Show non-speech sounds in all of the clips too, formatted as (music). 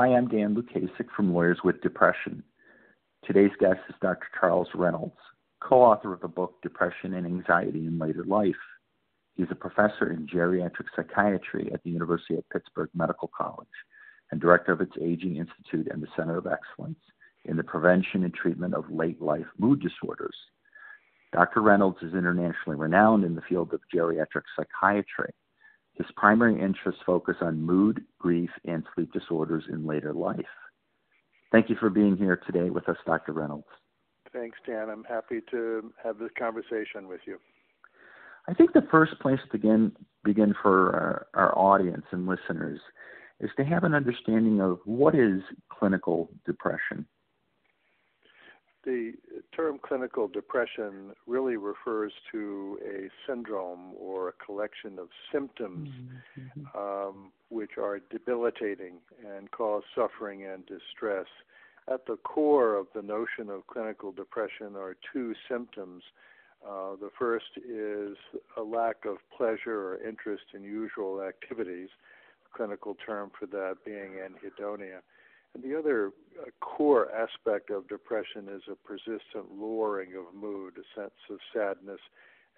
Hi, I'm Dan Lukasik from Lawyers with Depression. Today's guest is Dr. Charles Reynolds, co author of the book Depression and Anxiety in Later Life. He's a professor in geriatric psychiatry at the University of Pittsburgh Medical College and director of its Aging Institute and the Center of Excellence in the prevention and treatment of late life mood disorders. Dr. Reynolds is internationally renowned in the field of geriatric psychiatry. His primary interests focus on mood, grief, and sleep disorders in later life. Thank you for being here today with us, Dr. Reynolds. Thanks, Dan. I'm happy to have this conversation with you. I think the first place to begin, begin for our, our audience and listeners is to have an understanding of what is clinical depression. The term clinical depression really refers to a syndrome or a collection of symptoms mm-hmm. um, which are debilitating and cause suffering and distress. At the core of the notion of clinical depression are two symptoms. Uh, the first is a lack of pleasure or interest in usual activities, clinical term for that being anhedonia. And the other uh, core aspect of depression is a persistent lowering of mood, a sense of sadness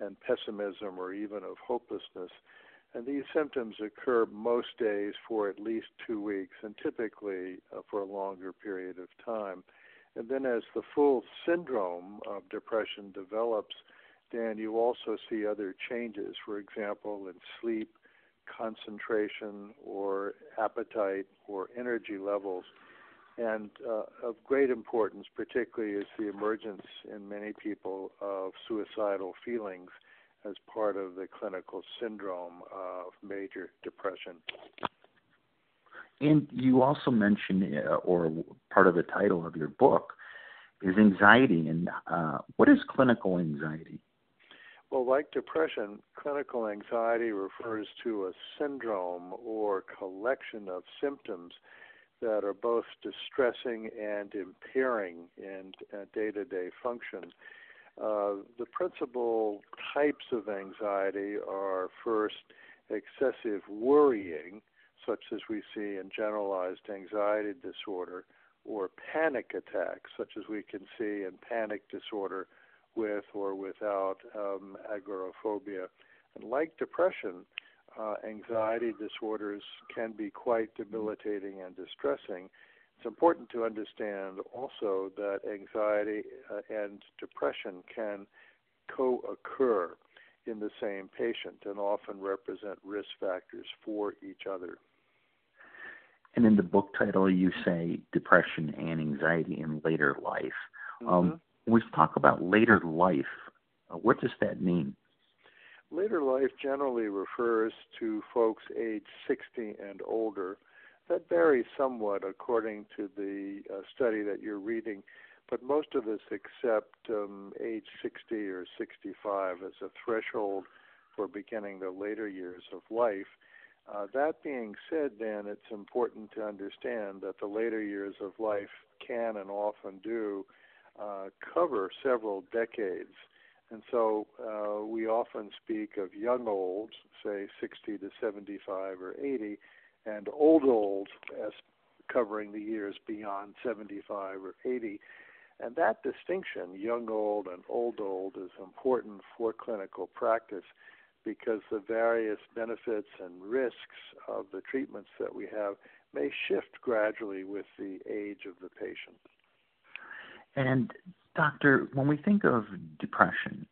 and pessimism or even of hopelessness. And these symptoms occur most days for at least two weeks and typically uh, for a longer period of time. And then as the full syndrome of depression develops, Dan, you also see other changes, for example, in sleep, concentration, or appetite, or energy levels. And uh, of great importance, particularly, is the emergence in many people of suicidal feelings as part of the clinical syndrome of major depression. And you also mentioned, uh, or part of the title of your book, is anxiety. And uh, what is clinical anxiety? Well, like depression, clinical anxiety refers to a syndrome or collection of symptoms that are both distressing and impairing in day to day function. Uh, the principal types of anxiety are first excessive worrying, such as we see in generalized anxiety disorder, or panic attacks, such as we can see in panic disorder with or without um, agoraphobia. And like depression, uh, anxiety disorders can be quite debilitating and distressing. It's important to understand also that anxiety uh, and depression can co occur in the same patient and often represent risk factors for each other. And in the book title, you say depression and anxiety in later life. Um, mm-hmm. Um, we talk about later life, uh, what does that mean? Later life generally refers to folks age 60 and older. That varies somewhat according to the uh, study that you're reading, but most of us accept um, age 60 or 65 as a threshold for beginning the later years of life. Uh, that being said, then, it's important to understand that the later years of life can and often do uh, cover several decades. And so uh, we often speak of young olds, say 60 to 75 or 80, and old olds as covering the years beyond 75 or 80. And that distinction, young old and old old, is important for clinical practice because the various benefits and risks of the treatments that we have may shift gradually with the age of the patient. And Doctor, when we think of depression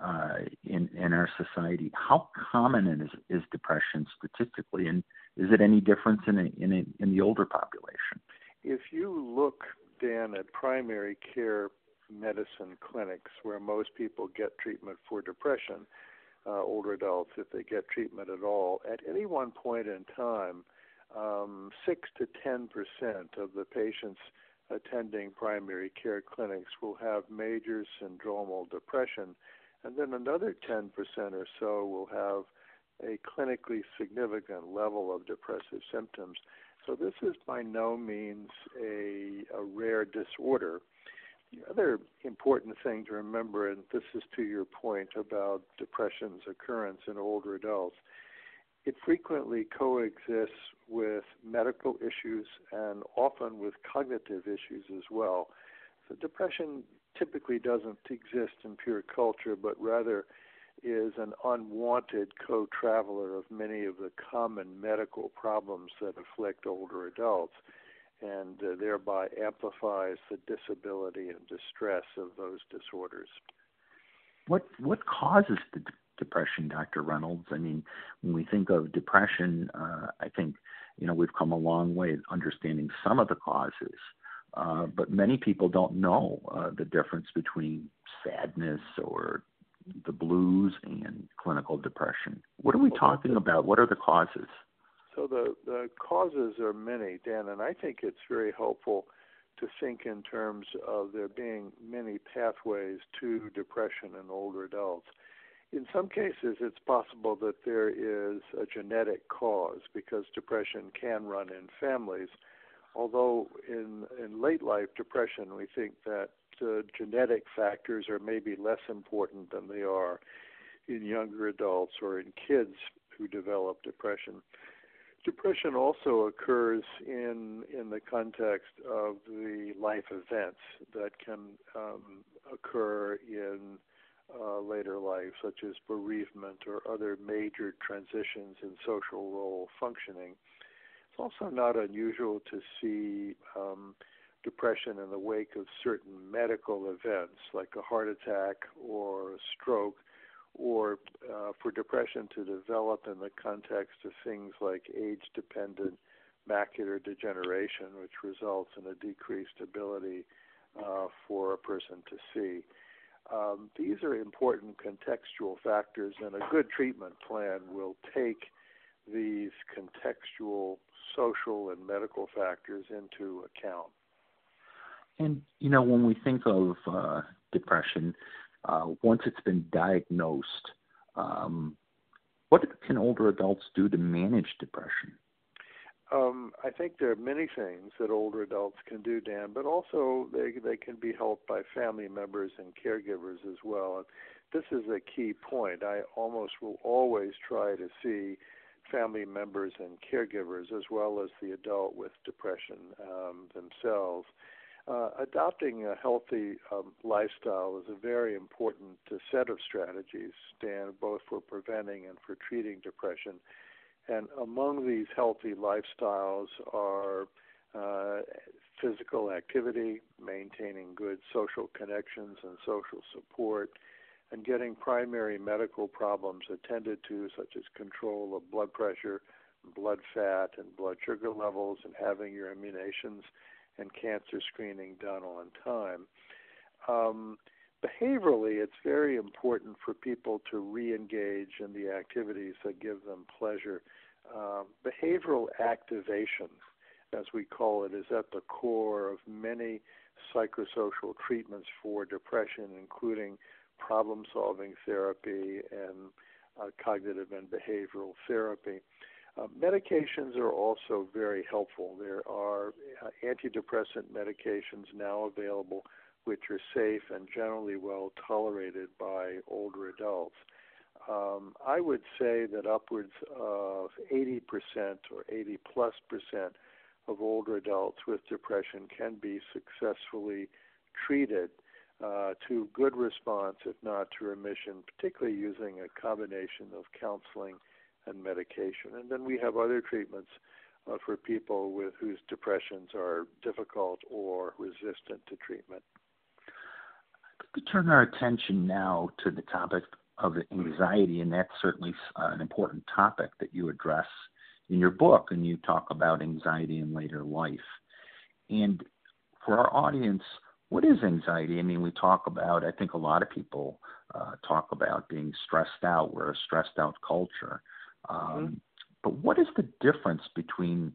uh, in in our society, how common is is depression statistically, and is it any difference in a, in a, in the older population? If you look, Dan, at primary care medicine clinics where most people get treatment for depression, uh, older adults, if they get treatment at all, at any one point in time, um, six to ten percent of the patients attending primary care clinics will have major syndromal depression, and then another 10% or so will have a clinically significant level of depressive symptoms. So this is by no means a, a rare disorder. The other important thing to remember, and this is to your point about depression's occurrence in older adults, it frequently coexists with medical issues and often with cognitive issues as well. So depression typically doesn't exist in pure culture, but rather is an unwanted co traveler of many of the common medical problems that afflict older adults and uh, thereby amplifies the disability and distress of those disorders. What what causes the depression, Dr. Reynolds? I mean, when we think of depression, uh, I think you know we've come a long way understanding some of the causes, uh, but many people don't know uh, the difference between sadness or the blues and clinical depression. What are we talking about? What are the causes? So the, the causes are many, Dan, and I think it's very helpful to think in terms of there being many pathways to depression in older adults. In some cases, it's possible that there is a genetic cause because depression can run in families. Although in, in late life depression, we think that uh, genetic factors are maybe less important than they are in younger adults or in kids who develop depression. Depression also occurs in in the context of the life events that can um, occur in uh, later life, such as bereavement or other major transitions in social role functioning. It's also not unusual to see um, depression in the wake of certain medical events like a heart attack or a stroke, or uh, for depression to develop in the context of things like age dependent macular degeneration, which results in a decreased ability uh, for a person to see. Um, these are important contextual factors, and a good treatment plan will take these contextual social and medical factors into account. And you know, when we think of uh, depression, uh, once it's been diagnosed, um, what can older adults do to manage depression? Um, I think there are many things that older adults can do, Dan, but also they they can be helped by family members and caregivers as well. And this is a key point. I almost will always try to see family members and caregivers as well as the adult with depression um, themselves. Uh, adopting a healthy um, lifestyle is a very important uh, set of strategies, Dan, both for preventing and for treating depression. And among these healthy lifestyles are uh, physical activity, maintaining good social connections and social support, and getting primary medical problems attended to, such as control of blood pressure, blood fat, and blood sugar levels, and having your immunizations and cancer screening done on time. Um, behaviorally, it's very important for people to re engage in the activities that give them pleasure. Uh, behavioral activation, as we call it, is at the core of many psychosocial treatments for depression, including problem solving therapy and uh, cognitive and behavioral therapy. Uh, medications are also very helpful. There are uh, antidepressant medications now available which are safe and generally well tolerated by older adults. Um, I would say that upwards of 80% or 80 plus percent of older adults with depression can be successfully treated uh, to good response, if not to remission, particularly using a combination of counseling and medication. And then we have other treatments uh, for people with whose depressions are difficult or resistant to treatment. We turn our attention now to the topic of anxiety, and that's certainly uh, an important topic that you address in your book, and you talk about anxiety in later life. And for our audience, what is anxiety? I mean, we talk about, I think a lot of people uh, talk about being stressed out. We're a stressed out culture. Um, mm-hmm. But what is the difference between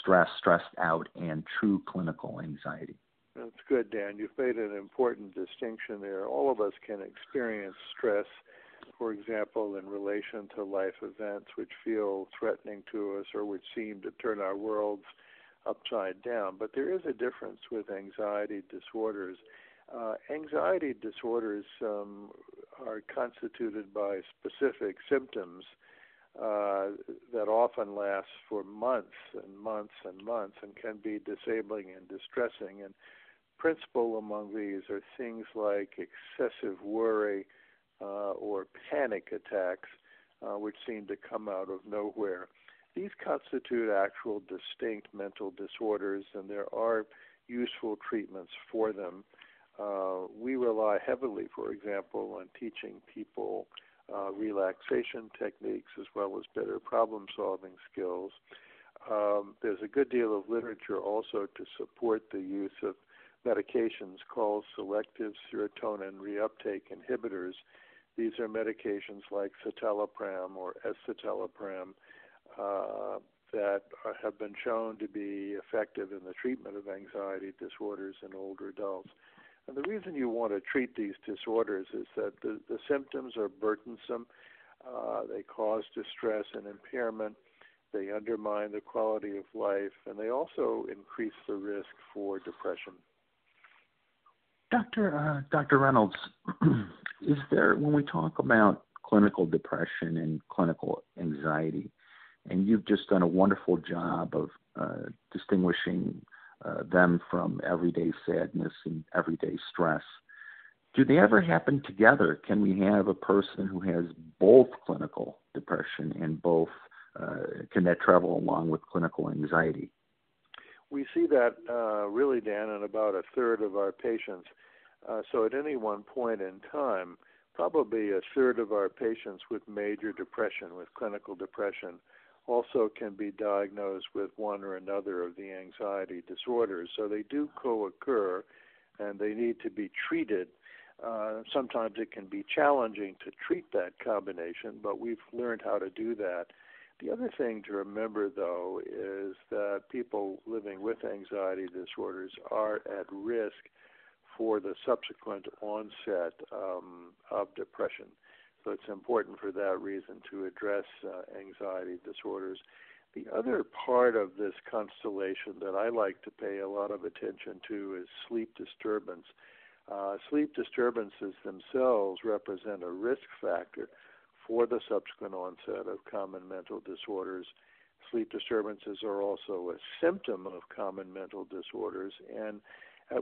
stress, stressed out, and true clinical anxiety? That's good, Dan. You've made an important distinction there. All of us can experience stress, for example, in relation to life events which feel threatening to us or which seem to turn our worlds upside down. But there is a difference with anxiety disorders. Uh, anxiety disorders um, are constituted by specific symptoms uh, that often last for months and months and months and can be disabling and distressing. And principal among these are things like excessive worry uh, or panic attacks, uh, which seem to come out of nowhere. These constitute actual distinct mental disorders, and there are useful treatments for them. Uh, we rely heavily, for example, on teaching people uh, relaxation techniques as well as better problem solving skills. Um, there's a good deal of literature also to support the use of medications called selective serotonin reuptake inhibitors. These are medications like citalopram or escitalopram uh, that are, have been shown to be effective in the treatment of anxiety disorders in older adults. And the reason you want to treat these disorders is that the, the symptoms are burdensome, uh, they cause distress and impairment, they undermine the quality of life, and they also increase the risk for depression. Dr. Uh, Dr. Reynolds, (clears throat) is there, when we talk about clinical depression and clinical anxiety, and you've just done a wonderful job of uh, distinguishing uh, them from everyday sadness and everyday stress. Do they ever happen together? Can we have a person who has both clinical depression and both, uh, can that travel along with clinical anxiety? We see that uh, really, Dan, in about a third of our patients. Uh, so at any one point in time, probably a third of our patients with major depression, with clinical depression, also can be diagnosed with one or another of the anxiety disorders. So they do co occur and they need to be treated. Uh, sometimes it can be challenging to treat that combination, but we've learned how to do that. The other thing to remember, though, is that people living with anxiety disorders are at risk for the subsequent onset um, of depression. So it's important for that reason to address uh, anxiety disorders. The other part of this constellation that I like to pay a lot of attention to is sleep disturbance. Uh, sleep disturbances themselves represent a risk factor for the subsequent onset of common mental disorders. Sleep disturbances are also a symptom of common mental disorders, and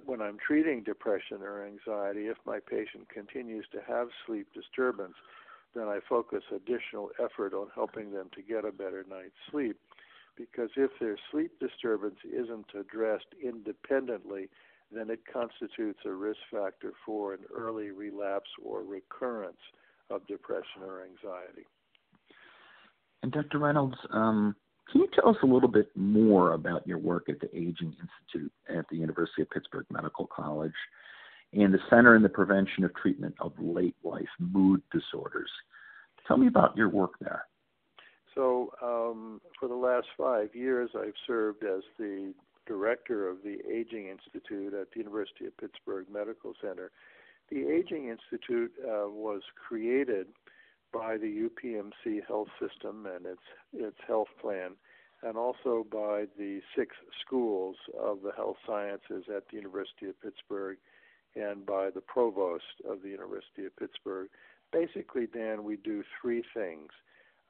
when I'm treating depression or anxiety, if my patient continues to have sleep disturbance, then I focus additional effort on helping them to get a better night's sleep. Because if their sleep disturbance isn't addressed independently, then it constitutes a risk factor for an early relapse or recurrence of depression or anxiety. And Dr. Reynolds, um, can you tell us a little bit more about your work at the Aging Institute at the University of Pittsburgh Medical College and the Center in the Prevention of Treatment of Late Life Mood Disorders? Tell me about your work there. So, um, for the last five years, I've served as the director of the Aging Institute at the University of Pittsburgh Medical Center. The Aging Institute uh, was created by the UPMC health system and its its health plan, and also by the six schools of the health sciences at the University of Pittsburgh, and by the provost of the University of Pittsburgh. Basically, Dan, we do three things.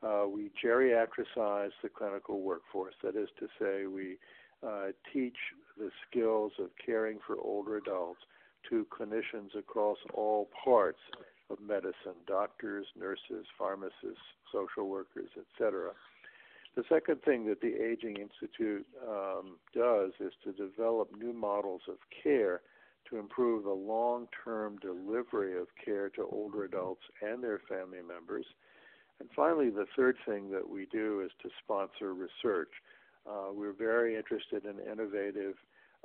Uh, we geriatricize the clinical workforce. That is to say, we uh, teach the skills of caring for older adults to clinicians across all parts of medicine doctors, nurses, pharmacists, social workers, etc. The second thing that the Aging Institute um, does is to develop new models of care to improve the long term delivery of care to older adults and their family members. And finally, the third thing that we do is to sponsor research. Uh, we're very interested in innovative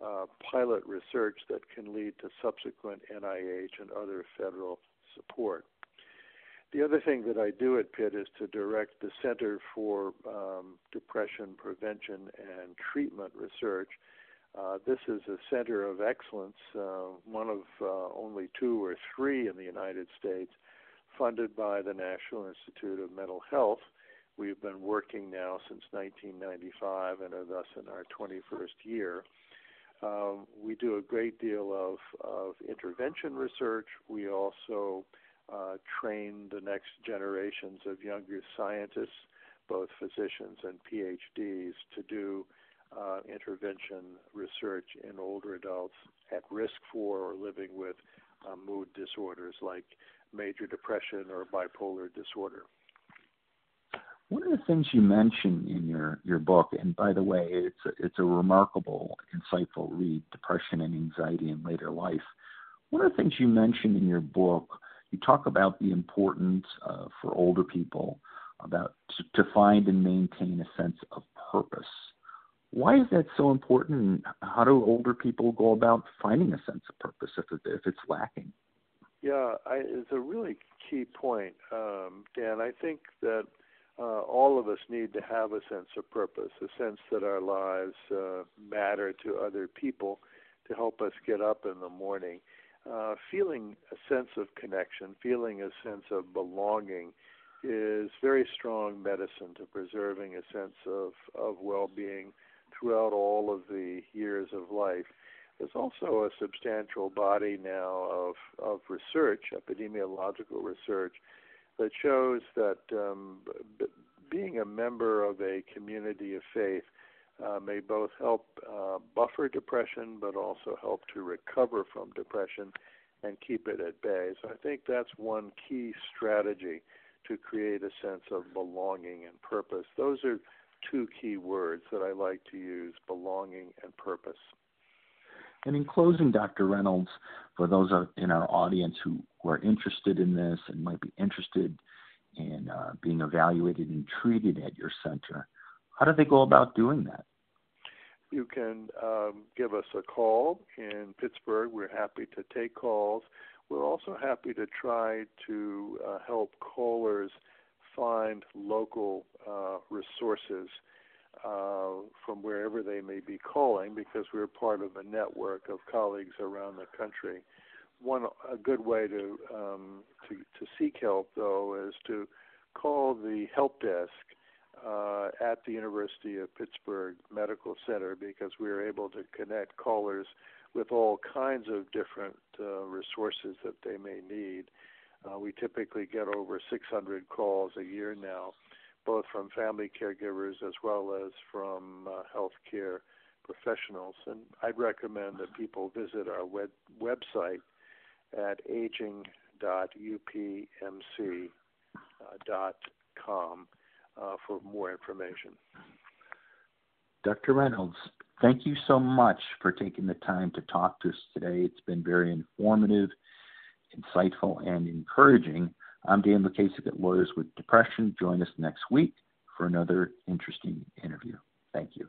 uh, pilot research that can lead to subsequent NIH and other federal support. The other thing that I do at Pitt is to direct the Center for um, Depression Prevention and Treatment Research. Uh, this is a center of excellence, uh, one of uh, only two or three in the United States, funded by the National Institute of Mental Health. We've been working now since 1995 and are thus in our 21st year. Um, we do a great deal of, of intervention research. We also uh, train the next generations of younger scientists both physicians and PhDs, to do uh, intervention research in older adults at risk for or living with uh, mood disorders like major depression or bipolar disorder. One of the things you mention in your, your book, and by the way, it's a, it's a remarkable, insightful read, Depression and Anxiety in Later Life. One of the things you mention in your book, you talk about the importance uh, for older people about to, to find and maintain a sense of purpose. Why is that so important? How do older people go about finding a sense of purpose if, if it's lacking? Yeah, I, it's a really key point, um, Dan. I think that uh, all of us need to have a sense of purpose, a sense that our lives uh, matter to other people to help us get up in the morning. Uh, feeling a sense of connection, feeling a sense of belonging is very strong medicine to preserving a sense of, of well being throughout all of the years of life. There's also a substantial body now of, of research, epidemiological research, that shows that um, b- being a member of a community of faith uh, may both help uh, buffer depression, but also help to recover from depression and keep it at bay. So I think that's one key strategy to create a sense of belonging and purpose. Those are two key words that I like to use belonging and purpose. And in closing, Dr. Reynolds, for those in our audience who, are interested in this and might be interested in uh, being evaluated and treated at your center, how do they go about doing that? You can um, give us a call in Pittsburgh. We're happy to take calls. We're also happy to try to uh, help callers find local uh, resources uh, from wherever they may be calling because we're part of a network of colleagues around the country. One a good way to um, to, to seek help though is to call the help desk uh, at the University of Pittsburgh Medical Center because we are able to connect callers with all kinds of different uh, resources that they may need. Uh, we typically get over 600 calls a year now, both from family caregivers as well as from uh, healthcare professionals. And I'd recommend that people visit our web- website at aging.upmc.com uh, for more information. Dr. Reynolds, thank you so much for taking the time to talk to us today. It's been very informative, insightful, and encouraging. I'm Dan Lukasik at Lawyers with Depression. Join us next week for another interesting interview. Thank you.